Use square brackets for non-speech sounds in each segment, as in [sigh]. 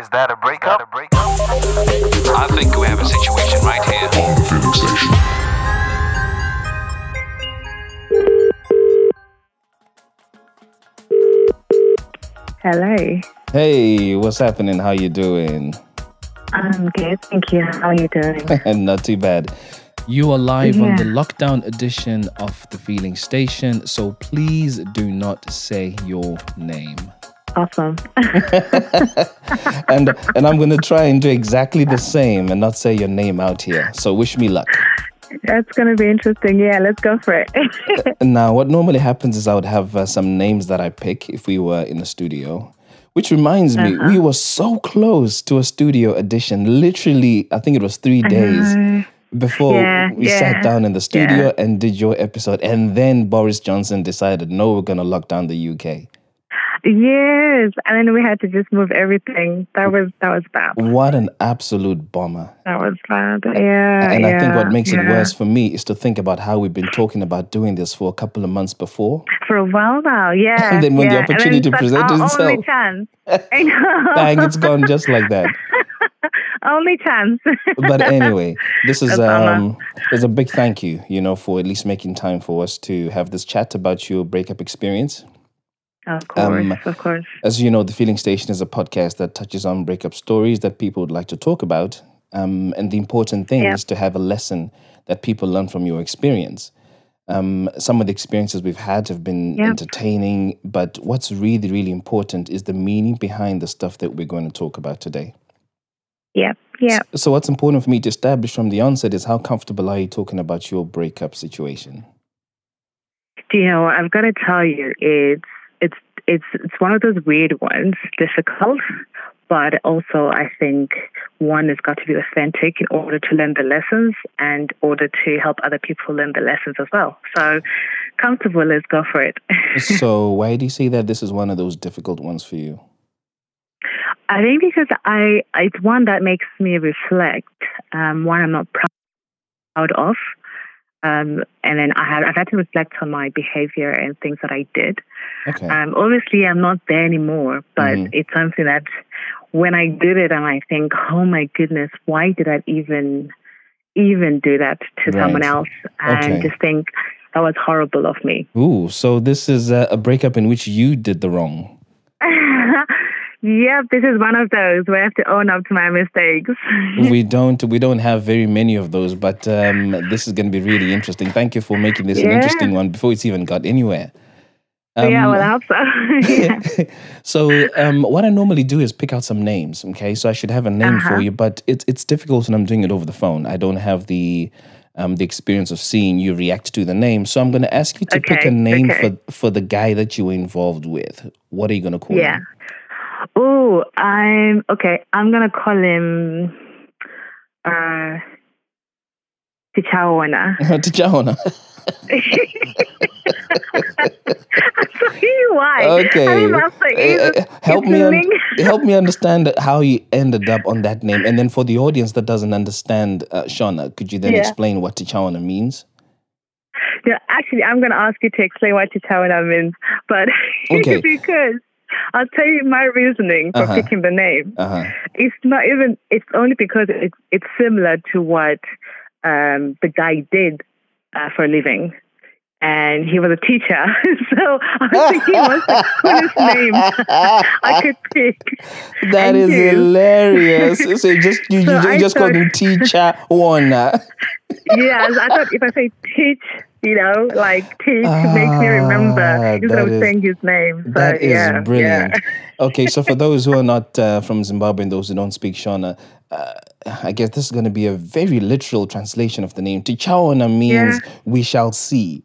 Is that a breakup? A breakup? I think we have a situation right here. on the Feeling Station. Hello. Hey, what's happening? How you doing? I'm good, thank you. How are you doing? And [laughs] not too bad. You are live on the lockdown edition of the Feeling Station, so please do not say your name. Awesome. [laughs] And and I'm gonna try and do exactly the same and not say your name out here. So wish me luck. That's going to be interesting. Yeah, let's go for it. [laughs] Now, what normally happens is I would have uh, some names that I pick if we were in a studio. Which reminds me, we were so close to a studio edition. Literally, I think it was three days before Yeah, we yeah, sat down in the studio yeah. and did your episode. And then Boris Johnson decided, no, we're going to lock down the UK. Yes, and then we had to just move everything. That was that was bad. What an absolute bomber. That was bad. Yeah. And I think what makes it yeah. worse for me is to think about how we've been talking about doing this for a couple of months before. for a while now. [laughs] Yeah. And then when the yeah. opportunity then presented that's our Only itself. chance. [laughs] I know. Bang, it's gone just like that. [laughs] only chance. But anyway, this is um there's a big thank you, you know, for at least making time for us to have this chat about your breakup experience. Of course, Um, of course. As you know, the Feeling Station is a podcast that touches on breakup stories that people would like to talk about. Um, and the important thing Yeah. is to have a lesson that people learn from your experience. Um, some of the experiences we've had have been Yeah. entertaining, but what's really, really important is the meaning behind the stuff that we're going to talk about today. Yeah. Yeah. So, what's important for me to establish from the onset is how comfortable are you talking about your breakup situation? Do you know? I've got to tell you, it's it's it's it's one of those weird ones, difficult, but also I think one has got to be authentic in order to learn the lessons and order to help other people learn the lessons as well. So comfortable, let's go for it. [laughs] so, why do you say that this is one of those difficult ones for you? I think because I it's one that makes me reflect. Um, one I'm not proud of. Um, and then I have I've had to reflect on my behavior and things that I did. Okay. Um, obviously, I'm not there anymore, but Mhm. it's something that when I did it, and I think, oh my goodness, why did I even even do that to someone else? And Okay. just think that was horrible of me. Ooh, so this is a, a breakup in which you did the wrong. Yep, this is one of those where I have to own up to my mistakes. [laughs] we don't we don't have very many of those, but um, this is going to be really interesting. Thank you for making this an interesting one before it's even got anywhere. yeah, Um, well, I hope so. [laughs] yeah. [laughs] so um, what I normally do is pick out some names. Okay, so I should have a name for Uh-huh. you, but it's it's difficult when I'm doing it over the phone. I don't have the um, the experience of seeing you react to the name. So I'm going to ask you to pick a name okay. for for the guy that you were involved with. What are you going to call Yeah. him? Oh, I'm okay. I'm gonna call him uh Tichawana. [laughs] T'Challa. Why? Okay. I mean, Uh, uh, help me un- [laughs] help me understand how you ended up on that name, and then for the audience that doesn't understand uh, Shona, could you then Yeah. explain what T'Challa means? Yeah, actually, I'm gonna ask you to explain what Tichawana means, but [laughs] Okay. because I'll tell you my reasoning for Uh-huh. picking the name. Uh huh. It's not even. It's only because it's it's similar to what um, the guy did uh, for a living. And he was a teacher, [laughs] so I was thinking what's the coolest name [laughs] I could pick. That Thank is you. hilarious. [laughs] So you just you, So you, just called thought- him Teacher Warner. Yes, I thought if I say teach, you know, like teach makes me Ah, remember instead of is- saying his name. So, That is yeah, brilliant. Yeah. okay, so for [laughs] those who are not uh, from Zimbabwe and those who don't speak Shona, uh, I guess this is going to be a very literal translation of the name. Tichawana means we shall see.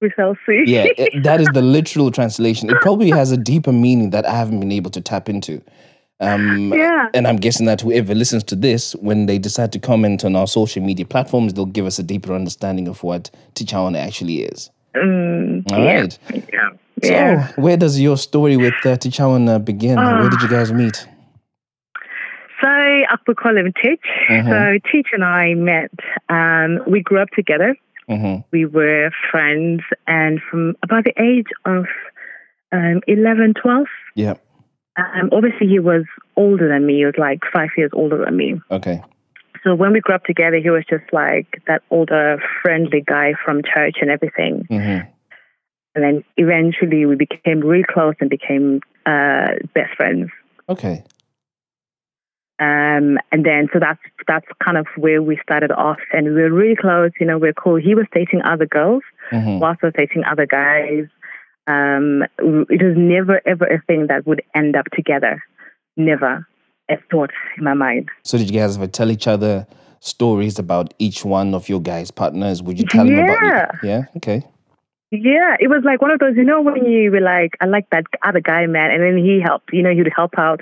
We shall see. Yeah, it- that is the [laughs] literal translation. It probably has a deeper meaning that I haven't been able to tap into. Um, Yeah. And I'm guessing that whoever listens to this, when they decide to comment on our social media platforms, they'll give us a deeper understanding of what Tichawana actually is. Mm, All yeah. right. Yeah. So, where does your story with uh, Tichawana begin? Where did you guys meet? So I could call him Teach. Mhm. So Teach and I met. Um, we grew up together. hmm We were friends, and from about the age of um, 11, 12, Yeah. Um, obviously, he was older than me. He was like five years older than me. Okay. So when we grew up together, he was just like that older, friendly guy from church and everything. hmm And then eventually we became really close and became uh, best friends. Okay. Um, and then so that's that's kind of where we started off, and we were really close. You know, we're cool. He was dating other girls, hmm whilst I was dating other guys. Um, it was never ever a thing that would end up together. Never a thought in my mind. So did you guys ever tell each other stories about each one of your guys' partners? Would you tell them about Yeah. Yeah. Okay. Yeah, it was like one of those, you know, when you were like, I like that other guy, man, and then he helped, you know, he would help out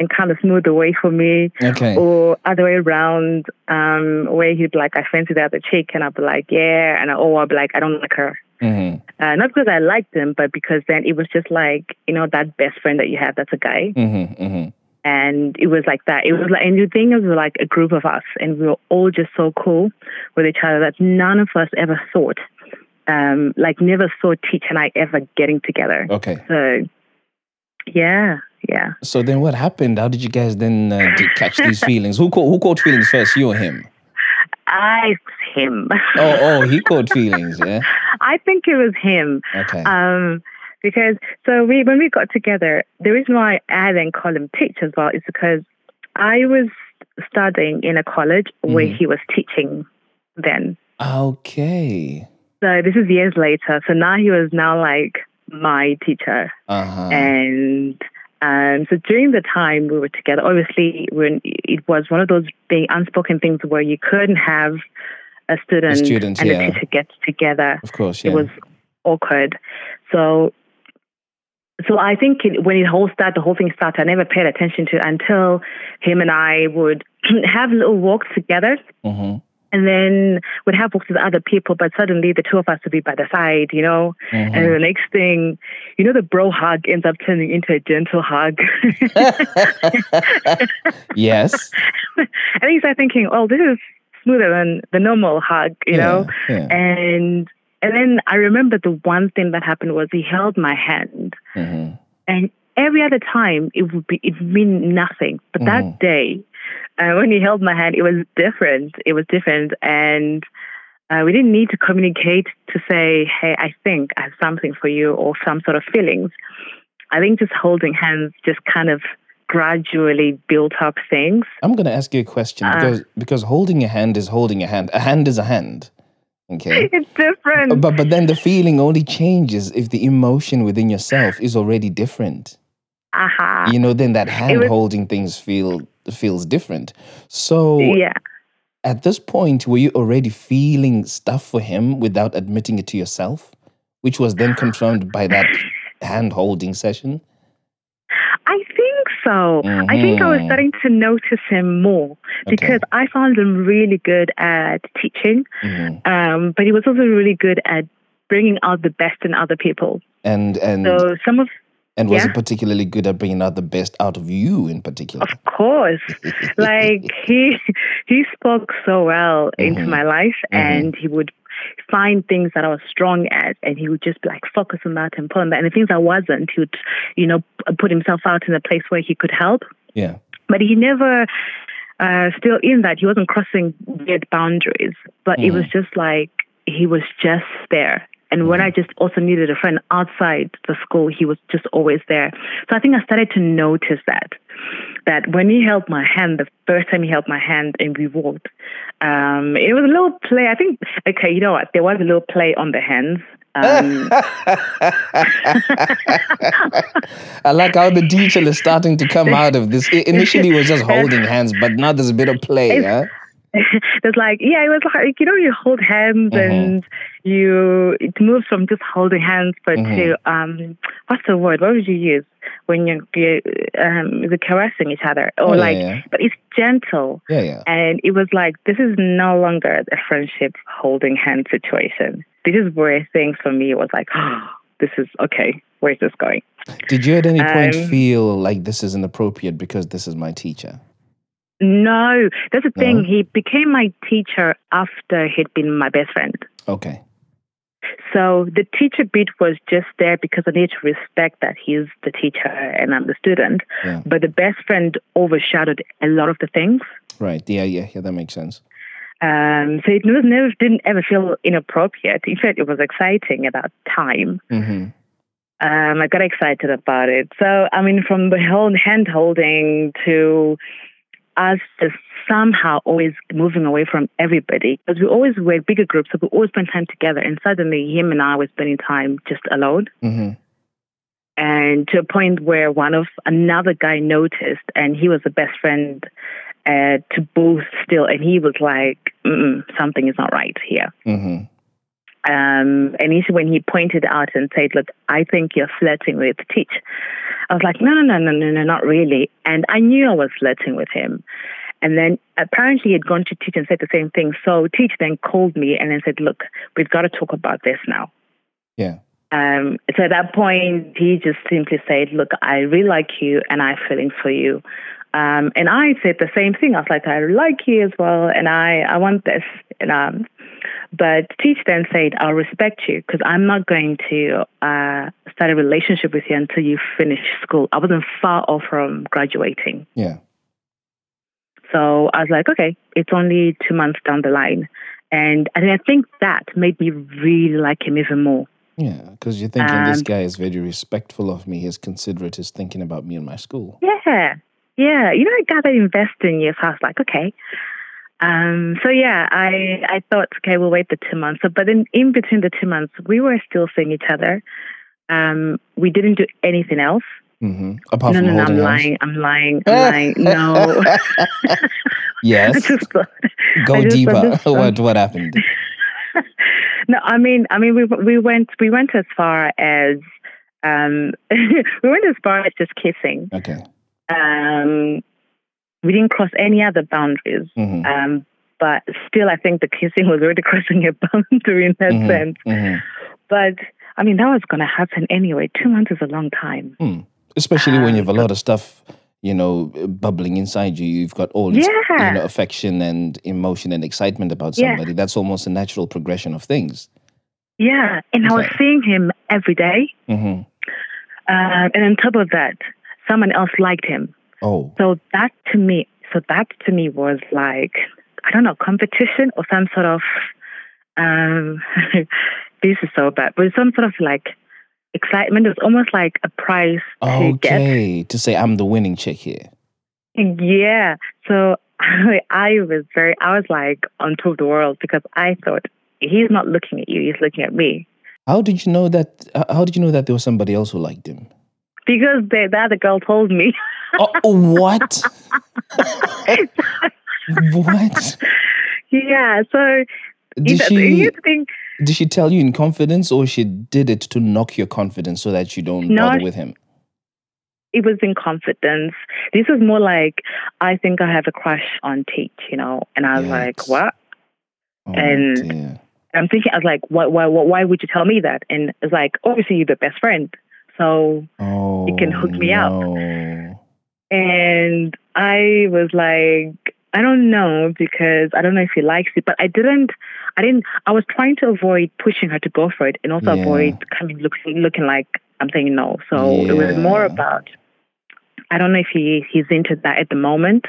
and kind of smooth the way for me, Okay. or other way around, um, where he'd be like, I fancy the other chick, and I'd be like, yeah, and I, or I'd be like, I don't like her. hmm Uh, not because I liked him, but because then it was just like, you know, that best friend that you have that's a guy. hmm hmm And it was like that. It was like, and the thing is, like a group of us, and we were all just so cool with each other that none of us ever thought, um, like never saw Teach and I ever getting together. Okay. So, yeah, yeah. So then, what happened? How did you guys then uh, catch these feelings? Who caught, who caught feelings first? You or him? I him. Oh, oh, he caught feelings. Yeah. [laughs] I think it was him. Okay. Um, because so we when we got together, the reason why I then call him Teach as well is because I was studying in a college where Mhm. he was teaching then. Okay. So this is years later. So now he was now like my teacher. Uh huh. And um, so during the time we were together, obviously when it was one of those big unspoken things where you couldn't have a student, student, and yeah. a teacher get together. Of course. Yeah. It was awkward. So so I think it, when it whole started, the whole thing started, I never paid attention to it until him and I would [clears throat] have little walks together hmm and then would have walks with other people, but suddenly the two of us would be by the side, you know? Mm-hmm. And the next thing, you know, the bro hug ends up turning into a gentle hug. [laughs] yes. [laughs] and then you start thinking, oh, this is smoother than the normal hug, you know? Yeah. And and then I remember the one thing that happened was he held my hand, hmm and every other time it would be it would mean nothing. But Mhm. that day, uh, when he held my hand, it was different. It was different, and uh, we didn't need to communicate to say, "Hey, I think I have something for you" or some sort of feelings. I think just holding hands just kind of gradually built up things. I'm going to ask you a question Uh. because because holding a hand is holding a hand. A hand is a hand. Okay. [laughs] It's different. But but then the feeling only changes if the emotion within yourself is already different. Aha. You know, then that hand holding things feel feels different. So Yeah. at this point, were you already feeling stuff for him without admitting it to yourself, which was then confirmed by that [sighs] hand holding session? I think so. I think I was Mhm. starting to notice him more because I found him really good at teaching, Mhm. um, but he was also really good at bringing out the best in other people. And and So some of, and was yeah. he particularly good at bringing out the best out of you in particular? of course, [laughs] like he he spoke so well into Mhm. my life, Mhm. and he would find things that I was strong at, and he would just be like focus on that and pull on that. And the things I wasn't, he would, you know, put himself out in a place where he could help. Yeah. but he never uh, still in that he wasn't crossing weird boundaries but it was just like he was just there and when i just also needed a friend outside the school he was just always there so i think i started to notice that that when he held my hand the first time he held my hand and we walked um, it was a little play i think okay you know what there was a little play on the hands um, [laughs] I like how the detail is starting to come out of this. I- Initially, it was just [laughs] holding hands, but now there's a bit of play. Huh? [laughs] there's like yeah it was like you know you hold hands Mhm. and you it moves from just holding hands but Mhm. to um what's the word what would you use when you're, you um the caressing each other or Oh, yeah, like yeah. but it's gentle Yeah, yeah. and it was like this is no longer a friendship holding hand situation this is where things for me was like oh, [gasps] this is okay where's this going Did you at any point Um, feel like this is inappropriate because this is my teacher? No that's the thing he became my teacher after he'd been my best friend Okay. So the teacher bit was just there because I need to respect that he's the teacher and I'm the student. Yeah. But the best friend overshadowed a lot of the things. Right. Yeah, yeah, yeah, that makes sense. Um, so it was never didn't ever feel inappropriate. In fact, it was exciting at that time. hmm Um, I got excited about it. So I mean, from the whole hand holding to us just somehow always moving away from everybody because we always were bigger groups, so we always spent time together. And suddenly, him and I were spending time just alone. hmm and to a point where one of another guy noticed, and he was the best friend uh, to both still, and he was like, "Something is not right here." hmm Um, and he, when he pointed out and said, "Look, I think you're flirting with Teach," I was like, "No, no, no, no, no, no, not really." And I knew I was flirting with him. And then apparently he'd gone to Teach and said the same thing. So Teach then called me and then said, "Look, we've got to talk about this now." Yeah. Um, so at that point, he just simply said, "Look, I really like you, and I'm feeling for you." Um, and I said the same thing. I was like, "I like you as well, and I, I want this." And um, but Teach then said, "I'll respect you because I'm not going to uh, start a relationship with you until you finish school." I wasn't far off from graduating, Yeah. so I was like, "Okay, it's only two months down the line," and and I think that made me really like him even more. Yeah, because you're thinking this Um, guy is very respectful of me. He's considerate. He's thinking about me and my school. Yeah, yeah. You know, I gotta invest in you. So I was like, okay. Um, so yeah, I I thought, okay, we'll wait the two months. So, but in in between the two months, we were still seeing each other. Um, we didn't do anything else. hmm Apart no, from no, no, I'm lying. I'm lying. I'm lying. No. [laughs] [laughs] Yes. just Go just deeper. [laughs] what what happened? no, I mean, I mean, we we went we went as far as um, we went as far as just kissing. Okay. Um, we didn't cross any other boundaries. hmm Um, but still, I think the kissing was already [laughs] crossing a boundary in that Mhm, sense. mhm. But I mean, that was going to happen anyway. Two months is a long time. Hmm. Especially when you have a Um, lot of stuff, you know, bubbling inside you. You've got all this, you know, affection and emotion and excitement about Yeah. somebody. That's almost a natural progression of things. Yeah, and I was seeing him every day. Uh, and on top of that, someone else liked him. Oh, So that to me, so that to me was like, I don't know, competition or some sort of, um, [laughs] this is so bad, but some sort of like excitement. It's almost like a prize to get. okay. To say I'm the winning chick here. Yeah. So [laughs] I was very, I was like on top of the world because I thought he's not looking at you, he's looking at me. How did you know that? How did you know that there was somebody else who liked him? Because the, the other girl told me. Oh, what? what? yeah. So Did she the thing. did she tell you in confidence, or she did it to knock your confidence so that you don't No, bother with him? It was in confidence. This was more like, I think I have a crush on Teach, you know? And I was like, what? Oh, And- dear. I'm thinking, I was like, why, why, why would you tell me that? And it's like, obviously, you're the best friend. So, Oh, can hook me up. and I was like, I don't know because I don't know if he likes it, but I didn't, I didn't, I was trying to avoid pushing her to go for it and also Yeah. avoid coming looking, looking like I'm saying no. So it was more about, I don't know if he, he's into that at the moment.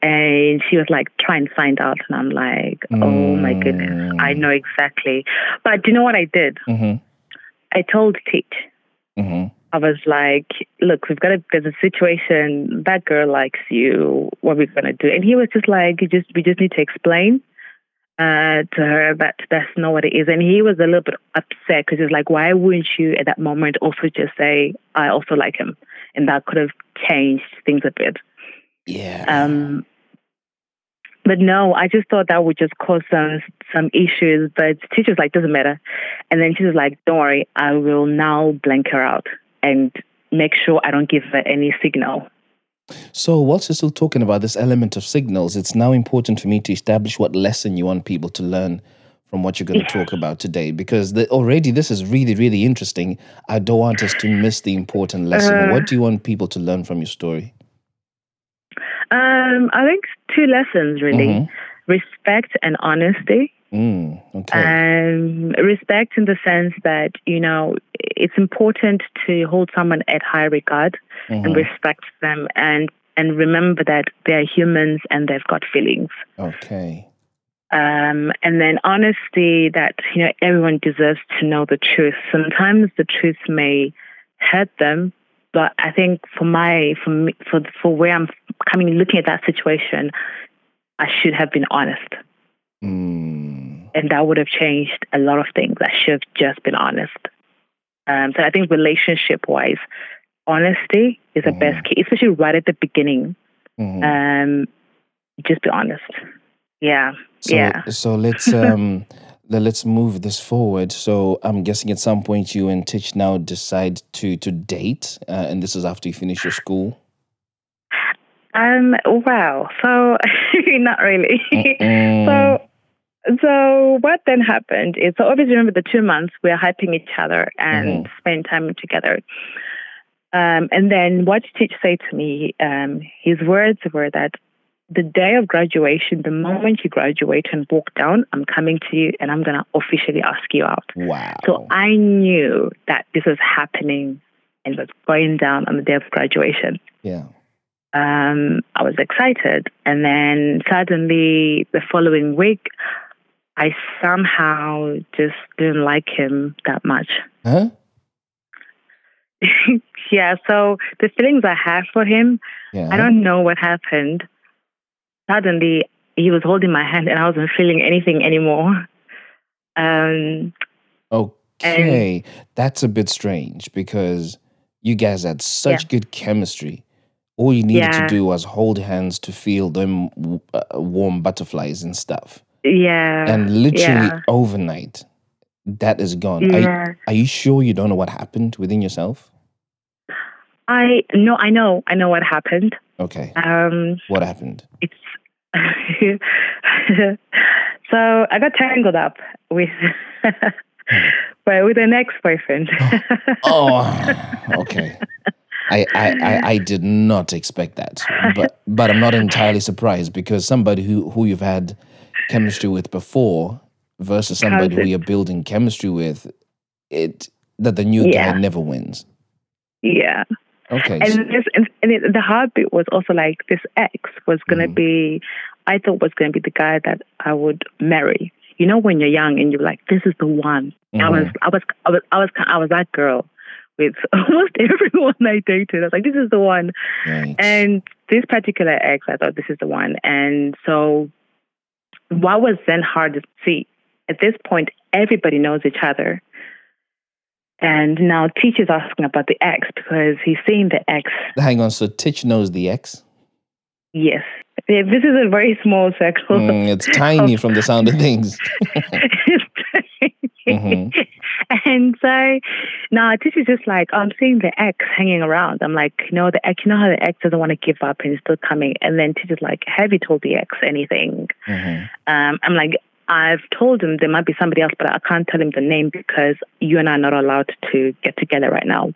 And she was like, try and find out. And I'm like, oh my goodness, I Mm. know exactly. But do you know what I did? Mhm, I told Teach. Mhm. I was like, look, we've got a, there's a situation. That girl likes you. What are we going to do? And he was just like, you just, we just need to explain uh, to her that that's not what it is. And he was a little bit upset because he's like, why wouldn't you at that moment also just say, I also like him? And that could have changed things a bit. Yeah. Um, but no, I just thought that would just cause some some issues. But teacher's like, doesn't matter. And then she was like, don't worry, I will now blank her out and make sure I don't give her any signal. So, whilst you're still talking about this element of signals, it's now important for me to establish what lesson you want people to learn from what you're going to talk about today, because the, already this is really, really interesting. I don't want us to miss the important lesson. Uh. what do you want people to learn from your story? Um, I think two lessons really: Mhm. respect and honesty. Mm, okay. Um, respect in the sense that, you know, it's important to hold someone at high regard and Mhm. respect them and, and remember that they're humans and they've got feelings. Okay. Um, and then honesty that, you know, everyone deserves to know the truth. Sometimes the truth may hurt them, but I think for my, for me, for, for where I'm coming, looking at that situation, I should have been honest. Mm, and that would have changed a lot of things. I should have just been honest. Um, so I think relationship wise, honesty is the best key, especially right at the beginning. mhm. Um, just be honest. Yeah, So, yeah. so let's [laughs] um let's move this forward. So I'm guessing at some point you and Titch now decide to to date, uh, and this is after you finish your school. Um, wow. So [laughs] not really. Mm-mm. so so what then happened is so obviously remember the two months we are hyping each other and spend time together. Um, and then what did Teach say to me? Um, his words were that the day of graduation, the moment you graduate and walk down, I'm coming to you and I'm gonna officially ask you out. Wow. So I knew that this was happening and was going down on the day of graduation yeah. um, I was excited. And then suddenly the following week, I somehow just didn't like him that much. Huh? [laughs] yeah, so the feelings I have for him, Yeah. I don't know what happened. Suddenly, he was holding my hand and I wasn't feeling anything anymore. Um, Okay, that's a bit strange because you guys had such Yeah. good chemistry. All you needed Yeah. to do was hold hands to feel them uh, warm butterflies and stuff. yeah. And literally yeah. overnight, that is gone. Are, you, yeah. are you sure you don't know what happened within yourself? I know, I know, I know what happened. Okay, Um, what happened? it's [laughs] so I got tangled up with [laughs] well, with an ex boyfriend. [laughs] Oh, okay. I, I, I, I did not expect that, but but I'm not entirely surprised because somebody who, who you've had chemistry with before versus somebody who you're building chemistry with, it that the new Yeah. guy never wins. yeah, Okay, and this and, and it, the hard bit was also like this ex was gonna Mhm. be, I thought was gonna be the guy that I would marry. You know, when you're young and you're like, this is the one. I Mhm. was, I was, I was, I was, I was that girl with [laughs] almost everyone I dated. I was like, this is the one. right. And this particular ex, I thought this is the one. And so, what was then hard to see? At this point, everybody knows each other. And now teacher's asking about the X because he's seeing the X. Hang on, so Titch knows the X? Yes. Yeah, This is a very small circle. Mm, it's [laughs] tiny from the sound of things. [laughs] Mhm. And so now teacher's just like, I'm seeing the X hanging around. I'm like, you know, the X, you know how the X doesn't want to give up and he's still coming. And then teacher's like, have you told the X anything? Mhm. Um, I'm like, I've told him there might be somebody else, but I can't tell him the name because you and I are not allowed to get together right now.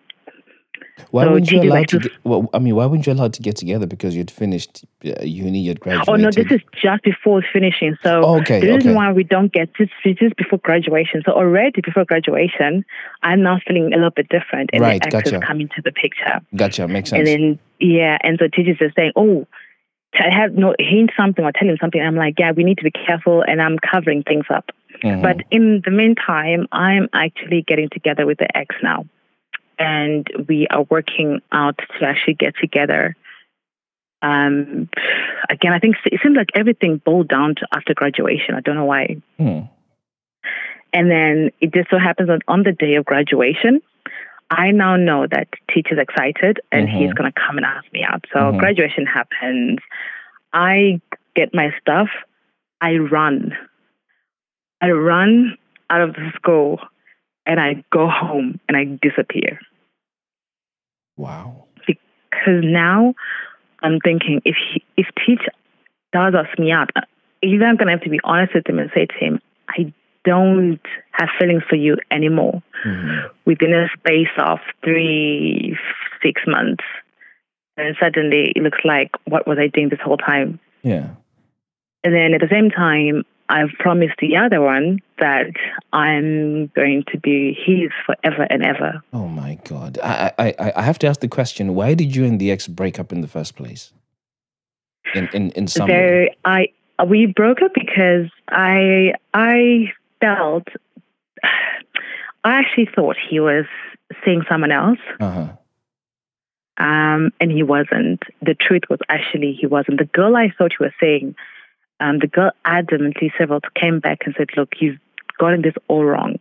Why So weren't you allowed to? Get, well, I mean, why weren't you allowed to get together because you'd finished uh, uni, you'd graduated? Oh no, this is just before finishing. So Oh, okay, the reason okay. why we don't get this this is before graduation. So already before graduation, I'm now feeling a little bit different, and Right, the ex gotcha. is coming to the picture. Gotcha, makes sense. And then yeah, and so teachers are saying, oh. I have no hint something or tell him something. I'm like, yeah, we need to be careful, and I'm covering things up. Mhm. But in the meantime, I'm actually getting together with the ex now. And we are working out to actually get together. Um, again, I think it seems like everything boiled down to after graduation. I don't know why. Hmm. And then it just so happens that on the day of graduation, I now know that teacher's excited and he's Mhm. going to come and ask me out. So Mhm. graduation happens. I get my stuff. I run. I run out of the school and I go home and I disappear. Wow. Because now I'm thinking if he, if teacher does ask me out, either I'm going to have to be honest with him and say to him, I don't have feelings for you anymore. Mhm. Within a space of three, six months. And suddenly it looks like, what was I doing this whole time? Yeah. And then at the same time, I've promised the other one that I'm going to be his forever and ever. Oh my God. I, I, I have to ask the question why did you and the ex break up in the first place? In, in, in some So I, we broke up because I, I felt, I actually thought he was seeing someone else. Uh-huh. Um, and he wasn't. The truth was actually he wasn't. The girl I thought he was seeing, um, the girl adamantly several came back and said, "Look, you've gotten this all wrong.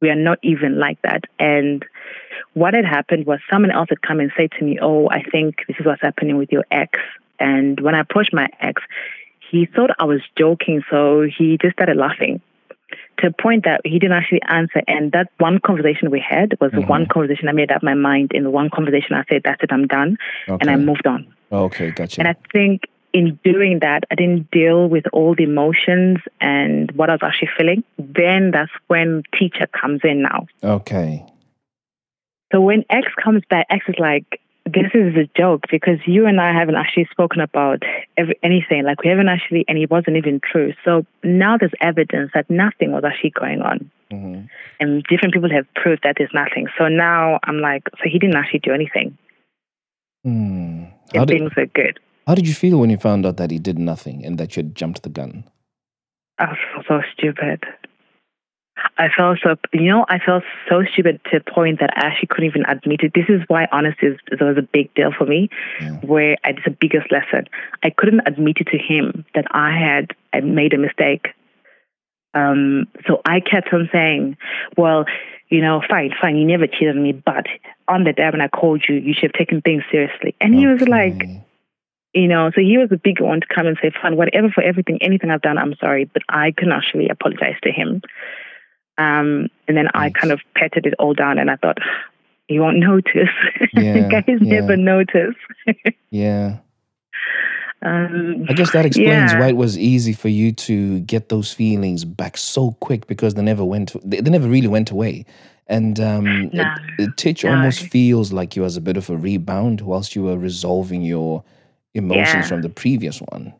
We are not even like that." And what had happened was someone else had come and said to me, "Oh, I think this is what's happening with your ex." And when I approached my ex, he thought I was joking, so he just started laughing to a point that he didn't actually answer. And that one conversation we had was the one mm-hmm. conversation I made up my mind. In the one conversation, I said, "That's it, I'm done," and I moved on. Okay, gotcha. And I think in doing that, I didn't deal with all the emotions and what I was actually feeling. Then that's when teacher comes in now. okay. So when X comes back, X is like, this is a joke because you and I haven't actually spoken about every, anything. Like we haven't actually, and it wasn't even true. So now there's evidence that nothing was actually going on. hmm And different people have proved that there's nothing. So now I'm like, so he didn't actually do anything. How did, things are good. how did you feel when you found out that he did nothing and that you had jumped the gun? I felt so stupid. I felt so, you know, I felt so stupid to the point that I actually couldn't even admit it. This is why honesty is, is was a big deal for me, Yeah. where it's the biggest lesson. I couldn't admit it to him that I had I made a mistake. Um, so I kept on saying, well, you know, fine, fine, you never cheated on me, but on the day when I called you, you should have taken things seriously. And he was like, you know, so he was the big one to come and say, fine, whatever for everything, anything I've done, I'm sorry. But I couldn't actually apologize to him. Um, and then I kind of petted it all down and I thought, you won't notice. [laughs] Yeah, Guys yeah. never notice. [laughs] yeah. Um, I guess that explains Yeah. why it was easy for you to get those feelings back so quick because they never went. They, they never really went away. And um, No, it, it, Titch no. almost feels like you was a bit of a rebound whilst you were resolving your emotions Yeah. from the previous one.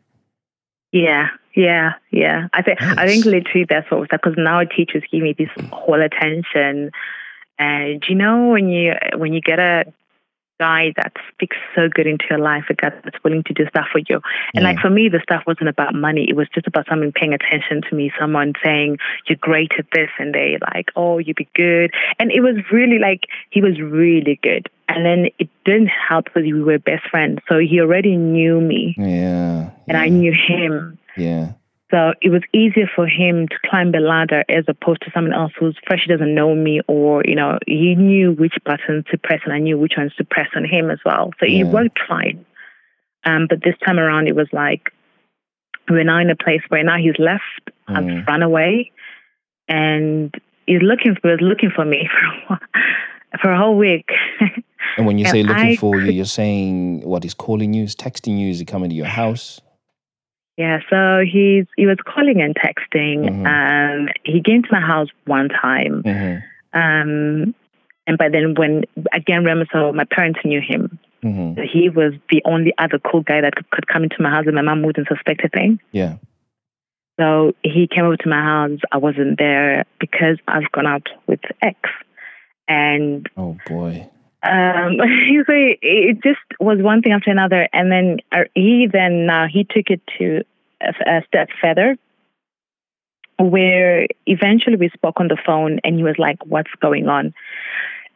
Yeah, yeah, yeah. I think I think literally that's what was that because now teachers give me this whole attention. And you know when you when you get a guy that speaks so good into your life, a guy that's willing to do stuff for you. And Yeah. like for me, the stuff wasn't about money. It was just about someone paying attention to me, someone saying, You're great at this and they like, Oh, you'd be good. And it was really like he was really good. And then it didn't help because we were best friends. So he already knew me Yeah. and I knew him. Yeah. So it was easier for him to climb the ladder as opposed to someone else who's fresh, doesn't know me, or, you know, he knew which buttons to press and I knew which ones to press on him as well. So Yeah. it worked fine. Um, but this time around, it was like we're now in a place where now he's left, Mm. I've run away, and he's looking for, was looking for me [laughs] for a, while, for a whole week. And when you [laughs] And say looking I for you, you're saying what he's calling you, is texting you, is he coming to your house? Yeah, so he's he was calling and texting. Mhm. Um, he came to my house one time, hmm um, and by then, when again, remember, so my parents knew him. hmm He was the only other cool guy that could, could come into my house, and my mom wouldn't suspect a thing. Yeah. So he came over to my house. I wasn't there because I've gone out with X, and Oh boy. um, [laughs] so it just was one thing after another. And then uh, he then now he took it to a, a step further, where eventually we spoke on the phone, and he was like, "What's going on?"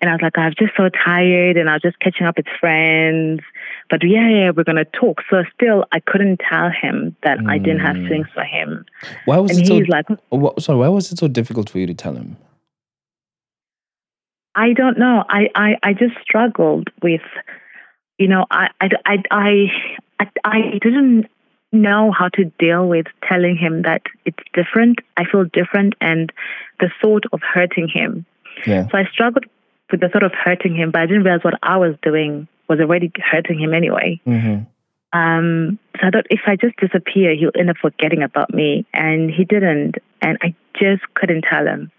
And I was like, "I'm just so tired, and I was just catching up with friends." But yeah, yeah, we're gonna talk. So still, I couldn't tell him that I didn't have Mm. feelings for him, Why was and it so? like, wha- sorry, why was it so difficult for you to tell him? I don't know. I, I, I just struggled with, you know, I, I, I, I, I, didn't know how to deal with telling him that it's different. I feel different and the thought of hurting him. Yeah. So I struggled with the thought of hurting him, but I didn't realize what I was doing was already hurting him anyway. hmm Um, so I thought if I just disappear, he'll end up forgetting about me. And he didn't. And I just couldn't tell him.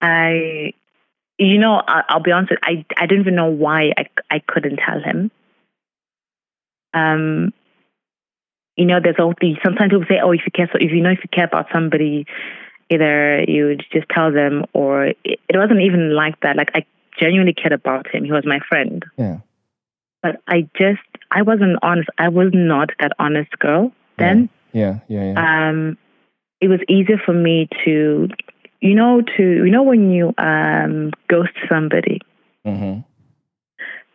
I, you know, I, I'll be honest, I, I didn't even know why I, I couldn't tell him. Um, you know, there's all these. Sometimes people say, "Oh, if you care, so if you know, if you care about somebody, either you would just tell them, or it, it wasn't even like that. Like I genuinely cared about him. He was my friend. Yeah. But I just, I wasn't honest. I was not that honest girl then. Yeah, yeah, yeah. Um, it was easier for me to, you know, to you know when you um ghost somebody. hmm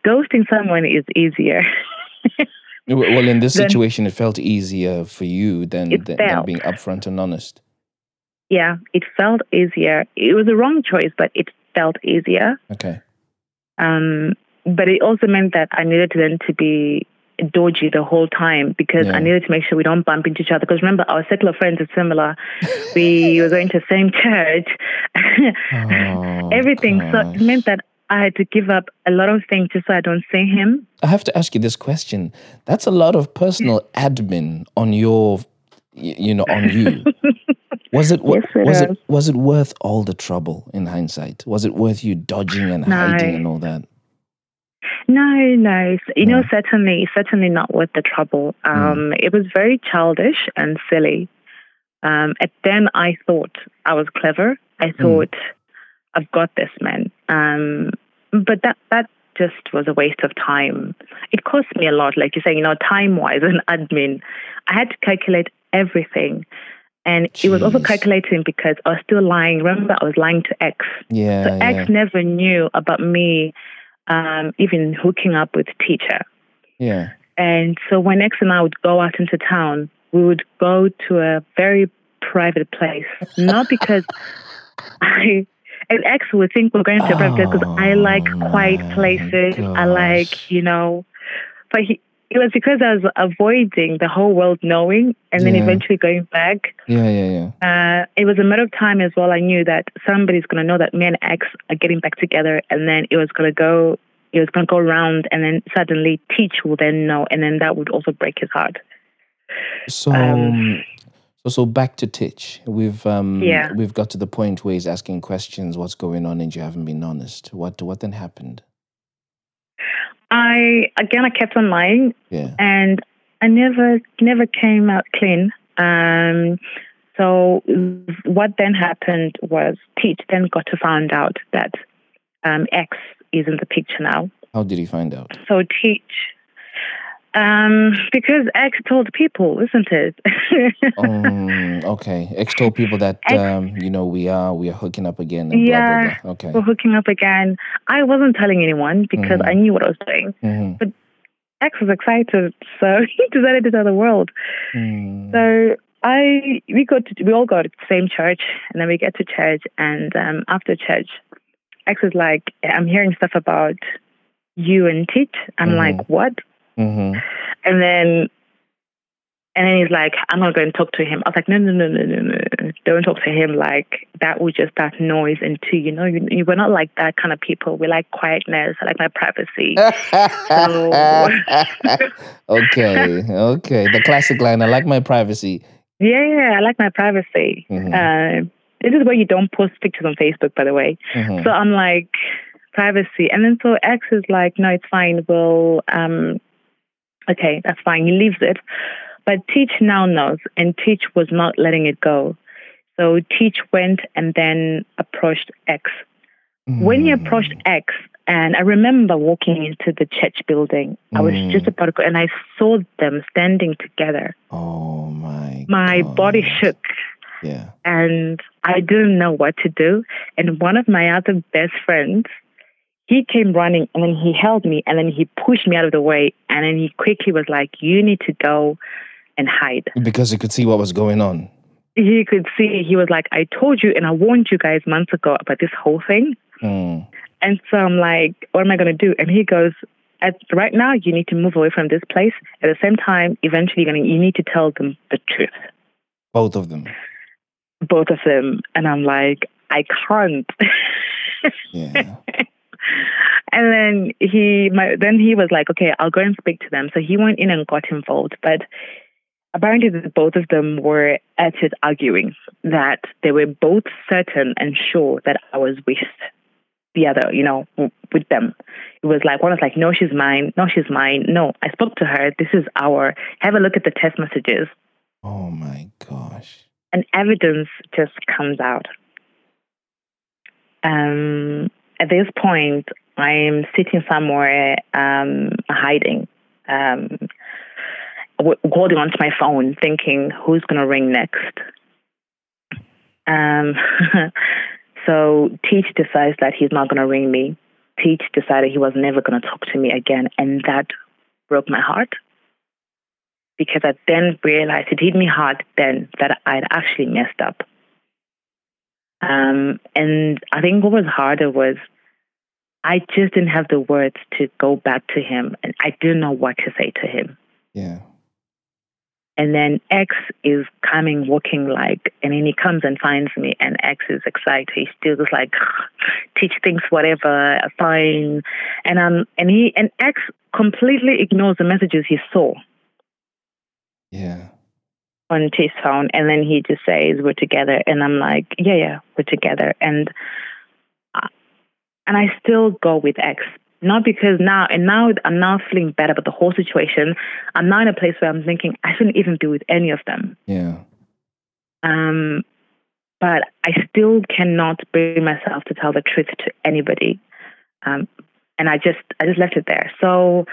Ghosting someone is easier. [laughs] Well, in this situation, it felt easier for you than, than, than being upfront and honest. yeah, it felt easier. It was a wrong choice, but it felt easier. Okay. Um, but it also meant that I needed to then to be dodgy the whole time because Yeah. I needed to make sure we don't bump into each other. Because remember, our secular friends are similar. we [laughs] were going to the same church. [laughs] Oh, Everything. So it meant that I had to give up a lot of things just so I don't see him. I have to ask you this question. That's a lot of personal admin on your, you know, on you. [laughs] Was it, Yes, it was is. it was it worth all the trouble in hindsight? Was it worth you dodging and No. hiding and all that? No, no. You know, certainly, certainly not worth the trouble. Um, It was very childish and silly. Um, and then I thought I was clever. I thought I've got this, man. Um, but that that just was a waste of time. It cost me a lot, like you're saying, you know, time wise [laughs] and admin. I had to calculate everything. And it was also calculating because I was still lying. Remember, I was lying to X. Yeah, So yeah. X never knew about me um, even hooking up with teacher. yeah. And so when X and I would go out into town, we would go to a very private place. Not because [laughs] I and X would think we're going to a private place because I like Oh, quiet places. I like, you know, but he, it was because I was avoiding the whole world knowing and then Yeah. eventually going back. Yeah, yeah, yeah. Uh, it was a matter of time as well. I knew that somebody's going to know that me and X are getting back together, and then it was going to go. It was going to go around, and then suddenly Teach will then know, and then that would also break his heart. So, Um, so, so back to Titch. We've um, Yeah. we've got to the point where he's asking questions. What's going on? And you haven't been honest. What what then happened? I again, I kept on lying, Yeah. and I never, never came out clean. Um, so what then happened was Teach then got to find out that um, X is in the picture now. How did he find out? So Teach. Um, because X told people, isn't it? um, [laughs] okay. X told people that um, you know we are we are hooking up again. And Yeah. Blah, blah, blah. Okay. We're hooking up again. I wasn't telling anyone because Mhm. I knew what I was doing. Mhm. X was excited, [laughs] so he decided to tell the world. Mm. So I we got to we all go to the same church, and then we get to church, and um, after church, X is like, "I'm hearing stuff about you and Teach." I'm Mhm. like, "What?" Mhm. And then and then he's like, "I'm not going to talk to him." I was like, "No, no, no, no, no, no! Don't talk to him. Like that would just start noise." And two, you know, you, you we're not like that kind of people. We like quietness. I like my privacy. [laughs] okay. Okay. The classic line. I like my privacy. Yeah, yeah, I like my privacy. Mhm. Uh, this is where you don't post pictures on Facebook, by the way. Mhm. So I'm like, privacy. And then so X is like, no, it's fine. We'll, um, okay, that's fine. He leaves it. But Teach now knows, and Teach was not letting it go. So Teach went and then approached X. When he Mm. approached X, and I remember walking into the church building, I was Mm. just about to go, and I saw them standing together. Oh my. My body shook Yeah. and I didn't know what to do. And one of my other best friends, he came running and then he held me and then he pushed me out of the way. And then he quickly was like, You need to go and hide. Because he could see what was going on. He could see, he was like, I told you and I warned you guys months ago about this whole thing. Mm. And so I'm like, What am I going to do? And he goes, at, right now, you need to move away from this place. At the same time, eventually, you're gonna, you need to tell them the truth. Both of them. Both of them. And I'm like, I can't. Yeah. [laughs] and then he my, then he was like okay i'll go and speak to them so he went in and got involved but apparently both of them were at it arguing that they were both certain and sure that i was with the other, you know, with them. It was like one was like, no, she's mine. No, she's mine. No, I spoke to her. This is our. Have a look at the text messages. Oh my gosh. And evidence just comes out. Um, at this point, I'm sitting somewhere um, hiding, um, holding onto my phone, thinking, who's going to ring next? Um, [laughs] so Teach decides that he's not going to ring me. Teach decided he was never going to talk to me again, and that broke my heart because I then realized it hit me hard then that I'd actually messed up. Um, and I think what was harder was I just didn't have the words to go back to him, and I didn't know what to say to him. Yeah. And then X is coming walking like, and then he comes and finds me, and X is excited. He's still just like, [sighs] teach things, whatever, fine. And um, and he and X completely ignores the messages he saw. Yeah. On his phone, and then he just says, "We're together," and I'm like, "Yeah, yeah, we're together." And and I still go with X not because now, and now I'm now feeling better about the whole situation. I'm now in a place where I'm thinking I shouldn't even be with any of them. Yeah. Um, but I still cannot bring myself to tell the truth to anybody. Um, and I just, I just left it there. So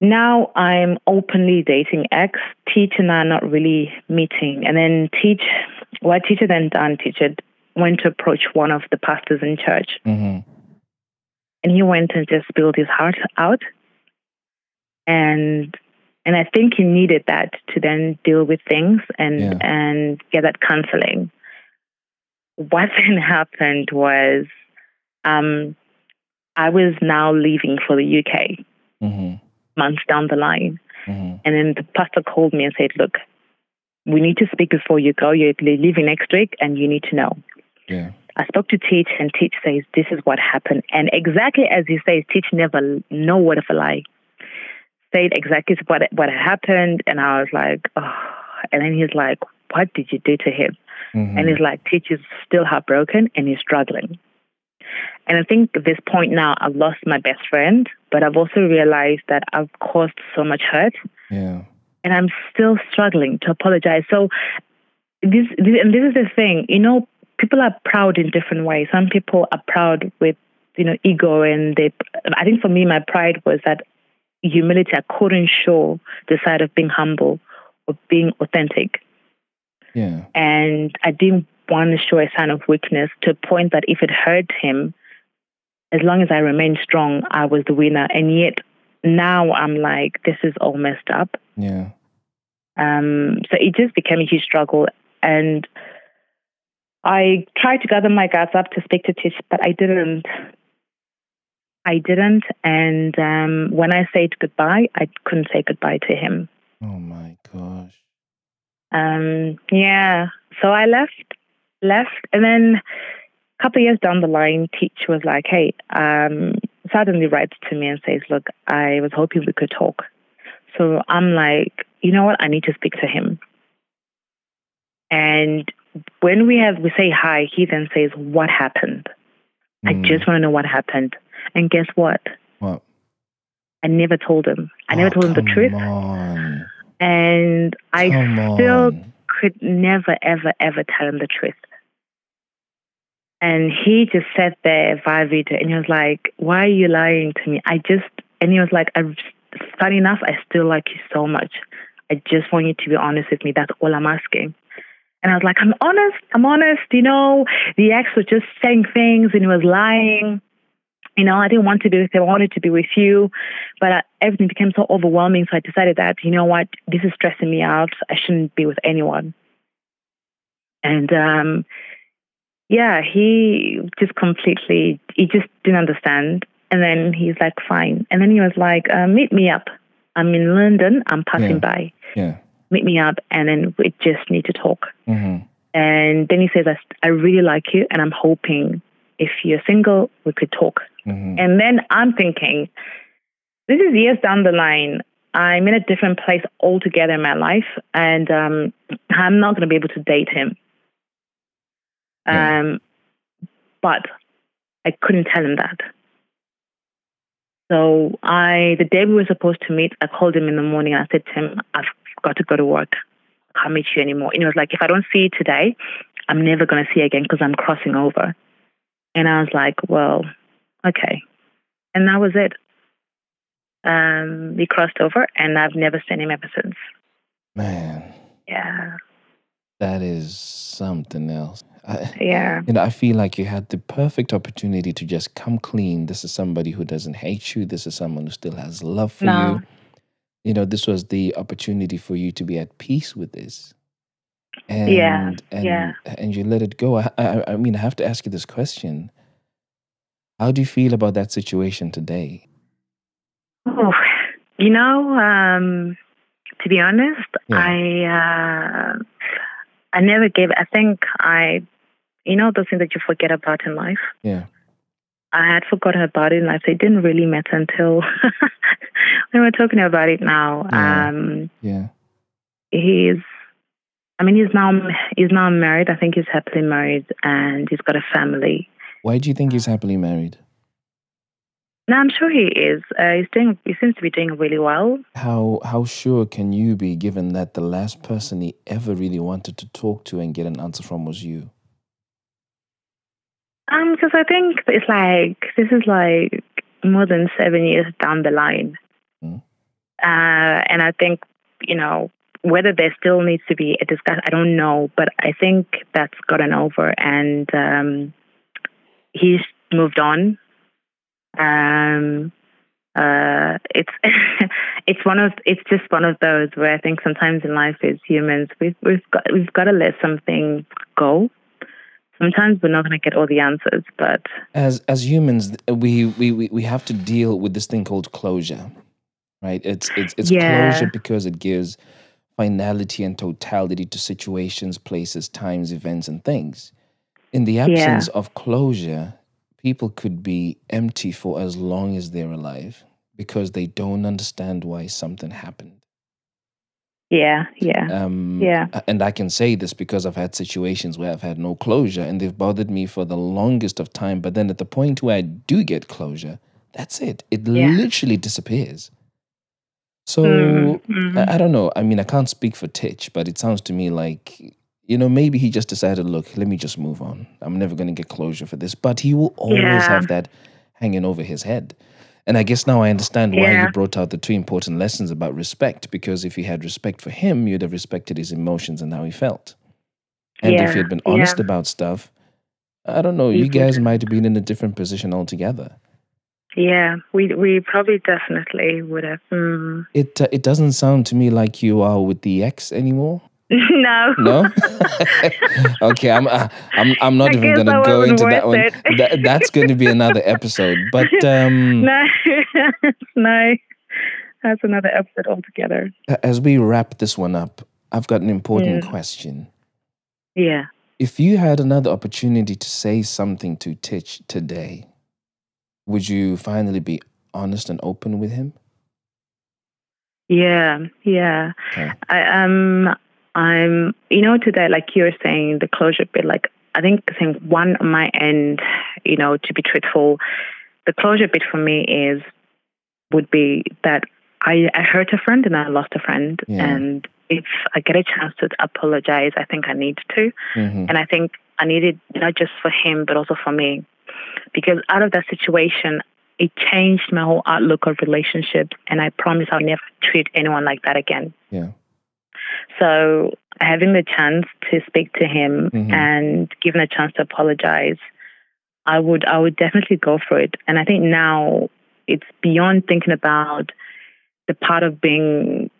now I'm openly dating X. Teach and I are not really meeting. And then Teach, what Teacher then done, Teacher went to approach one of the pastors in church. Mm-hmm and he went and just spilled his heart out and and I think he needed that to then deal with things and Yeah. and get that counseling. What [laughs] then happened was um, I was now leaving for the UK Mm-hmm. Months down the line. Mm-hmm. And then the pastor called me and said, Look, we need to speak before you go. You're leaving next week and you need to know. Yeah. I spoke to Teach, and Teach says this is what happened, and exactly as he says, Teach never no word of a lie. Said exactly what what happened, and I was like, oh. And then he's like, "What did you do to him?" Mm-hmm. And he's like, Teach is still heartbroken, and he's struggling. And I think at this point now, I've lost my best friend, but I've also realized that I've caused so much hurt, yeah. and I'm still struggling to apologize. So this, this and this is the thing, you know, people are proud in different ways. Some people are proud with, you know, ego, and they. I think for me, my pride was that humility. I couldn't show the side of being humble or being authentic, Yeah. and I didn't to show a sign of weakness to a point that if it hurt him, as long as I remained strong, I was the winner. And yet now I'm like, this is all messed up. Yeah. Um, so it just became a huge struggle. And I tried to gather my guts up to speak to Tish, but I didn't. I didn't. And um, when I said goodbye, I couldn't say goodbye to him. Oh my gosh. Um, yeah. So I left, left. And then a couple of years down the line, Teach was like, hey, um, suddenly writes to me and says, look, I was hoping we could talk. So I'm like, you know what? I need to speak to him. And when we have we say hi, he then says, "What happened?" I Mm. just want to know what happened. And guess what? What? I never told him. I never Oh, told him the truth, On. and I Come still on. could never, ever, ever tell him the truth. And he just sat there via video, and he was like, "Why are you lying to me?" I just, and he was like, I, "Funny enough, I still like you so much. I just want you to be honest with me. That's all I'm asking." And I was like, I'm honest. I'm honest. You know, the ex was just saying things and he was lying. You know, I didn't want to be with him. I wanted to be with you. But uh, everything became so overwhelming. So I decided that, you know what, this is stressing me out. I shouldn't be with anyone. And um, yeah, he just completely, he just didn't understand. And then he's like, fine. And then he was like, uh, meet me up. I'm in London. I'm passing Yeah. by. Yeah. Meet me up. And then we just need to talk. Mm-hmm. And then he says, I, I really like you, and I'm hoping if you're single, we could talk. Mm-hmm. And then I'm thinking, this is years down the line. I'm in a different place altogether in my life, and um, I'm not going to be able to date him. Yeah. Um, but I couldn't tell him that. So I, the day we were supposed to meet, I called him in the morning and I said to him, I've got to go to work. I can't meet you anymore. And he was like, if I don't see you today, I'm never going to see you again because I'm crossing over. And I was like, well, okay. And that was it. Um, we crossed over and I've never seen him ever since. Man, Yeah. that is something else. I, Yeah. you know, I feel like you had the perfect opportunity to just come clean. This is somebody who doesn't hate you. This is someone who still has love for No. you. You know, this was the opportunity for you to be at peace with this. And, Yeah, and, yeah. And you let it go. I, I, I mean, I have to ask you this question. How do you feel about that situation today? Oh, you know, um, to be honest, Yeah. I uh, I never gave. I think I, you know, those things that you forget about in life. Yeah. I had forgotten about it, and I it didn't really matter until [laughs] when we're talking about it now. Yeah. Um, Yeah. he's, I mean, he's now he's now married. I think he's happily married, and he's got a family. Why do you think he's happily married? No, I'm sure he is. Uh, he's doing. He seems to be doing really well. How how sure can you be given that the last person he ever really wanted to talk to and get an answer from was you? Um, because I think it's like this is like more than seven years down the line, Mm. uh, and I think you know whether there still needs to be a discussion. I don't know, but I think that's gotten over, and um, he's moved on. Um, uh, it's [laughs] it's one of it's just one of those where I think sometimes in life as humans we've we've got we've got to let something go sometimes we're not going to get all the answers, but As as humans, we we, we, have to deal with this thing called closure, right? It's it's it's Yeah. closure because it gives finality and totality to situations, places, times, events, and things. In the absence of closure, people could be empty for as long as they're alive because they don't understand why something happened. Yeah, yeah, Um, Yeah. And I can say this because I've had situations where I've had no closure and they've bothered me for the longest of time. But then at the point where I do get closure, that's it. It Yeah. literally disappears. So Mhm, mhm. I, I don't know. I mean, I can't speak for Titch, but it sounds to me like, you know, maybe he just decided, look, let me just move on. I'm never going to get closure for this. But he will always Yeah. have that hanging over his head. And I guess now I understand why Yeah. he brought out the two important lessons about respect. Because if you had respect for him, you'd have respected his emotions and how he felt. And if Yeah, you had been honest yeah. about stuff, I don't know, you You guys might have been in a different position altogether. yeah. We we probably definitely would have. Mm. It uh, it doesn't sound to me like you are with the ex anymore. [laughs] no, No. [laughs] okay, I'm uh, I'm I'm not I even gonna go into that one. That, that's going to be another episode. But [laughs] um, no, no. That's another episode altogether. as we wrap this one up, I've got an important question. Yeah. If you had another opportunity to say something to Titch today, would you finally be honest and open with him? Yeah, yeah. Okay. I um I'm you know today like you were saying the closure bit like I think I think one on my end you know to be truthful the closure bit for me is would be that I I hurt a friend and I lost a friend Yeah. and if I get a chance to apologize I think I need to hmm and I think I needed not just for him but also for me because out of that situation it changed my whole outlook of relationships and I promise I'll never treat anyone like that again. Yeah. So having the chance to speak to him Mhm. and given a chance to apologize, I would I would definitely go for it. And I think now it's beyond thinking about the part of being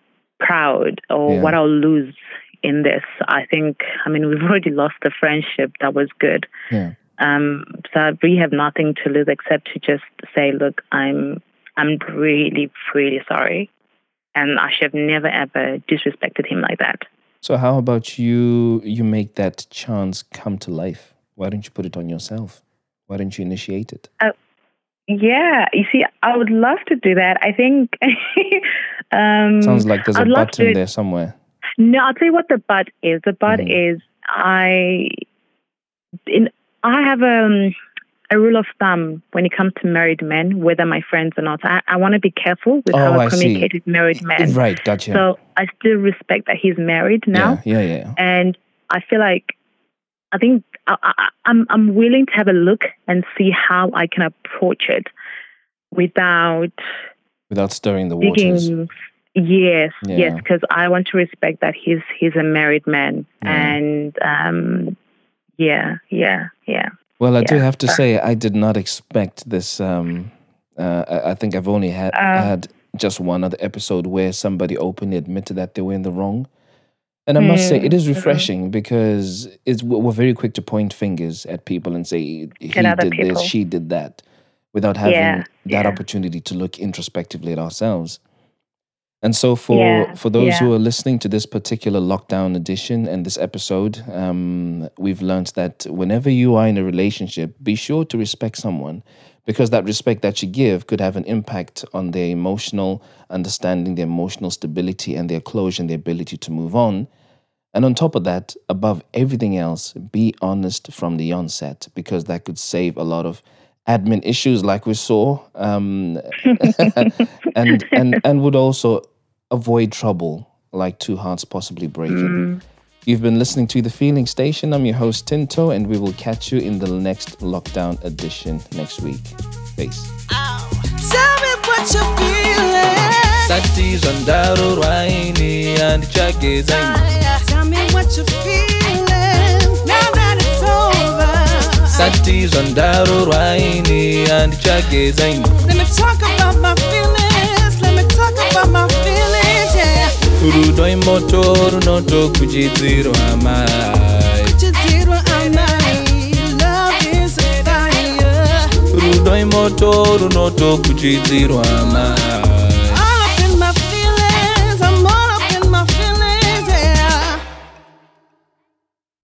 proud or Yeah. what I'll lose in this. I think I mean [laughs] we've already lost the friendship that was good. Yeah. Um, so I really have nothing to lose except to just say, look, I'm I'm really, really sorry. And I should have never ever disrespected him like that. So how about you? You make that chance come to life. Why don't you put it on yourself? Why don't you initiate it? Yeah, you see, I would love to do that. I think [laughs] um Sounds like there's a I'd love button to- there somewhere. No, I'll tell you what the but is. The but Mhm. is I in I have um a rule of thumb when it comes to married men, whether my friends or not. I, I want to be careful with Oh, how I, I see. communicate with married men. Right, gotcha. So I still respect that he's married now, yeah, yeah, yeah. and I feel like I think I, I, I'm I'm willing to have a look and see how I can approach it without Without stirring the waters. digging. Yes, Yeah. yes, because I want to respect that he's he's a married man, Yeah. and um, yeah, yeah, yeah. Well, I do have to say, I did not expect this. Um, uh, I- I think I've only had Uh. had just one other episode where somebody openly admitted that they were in the wrong. And I must say, it is Mm, refreshing because it's we're very quick to point fingers at people and say he other did this, she did that, without having Yeah, that yeah. opportunity to look introspectively at ourselves. And so, for Yeah, for those who are listening to this particular lockdown edition and this episode, um, we've learned that whenever you are in a relationship, be sure to respect someone because that respect that you give could have an impact on their emotional understanding, their emotional stability, and their closure and their ability to move on. And on top of that, above everything else, be honest from the onset because that could save a lot of admin issues like we saw um, [laughs] [laughs] and, and, and would also avoid trouble like two hearts possibly breaking. Mm. You've been listening to The Feeling Station. I'm your host, Tinto, and we will catch you in the next lockdown edition next week. Peace. Tell me what you're feeling. Tell me what you're feeling. Now that it's over. Let me talk about my feelings. Let me talk about my feelings. rudo imoto runotokuchidzirwa mai rudo imoto runotokuchidzirwa mai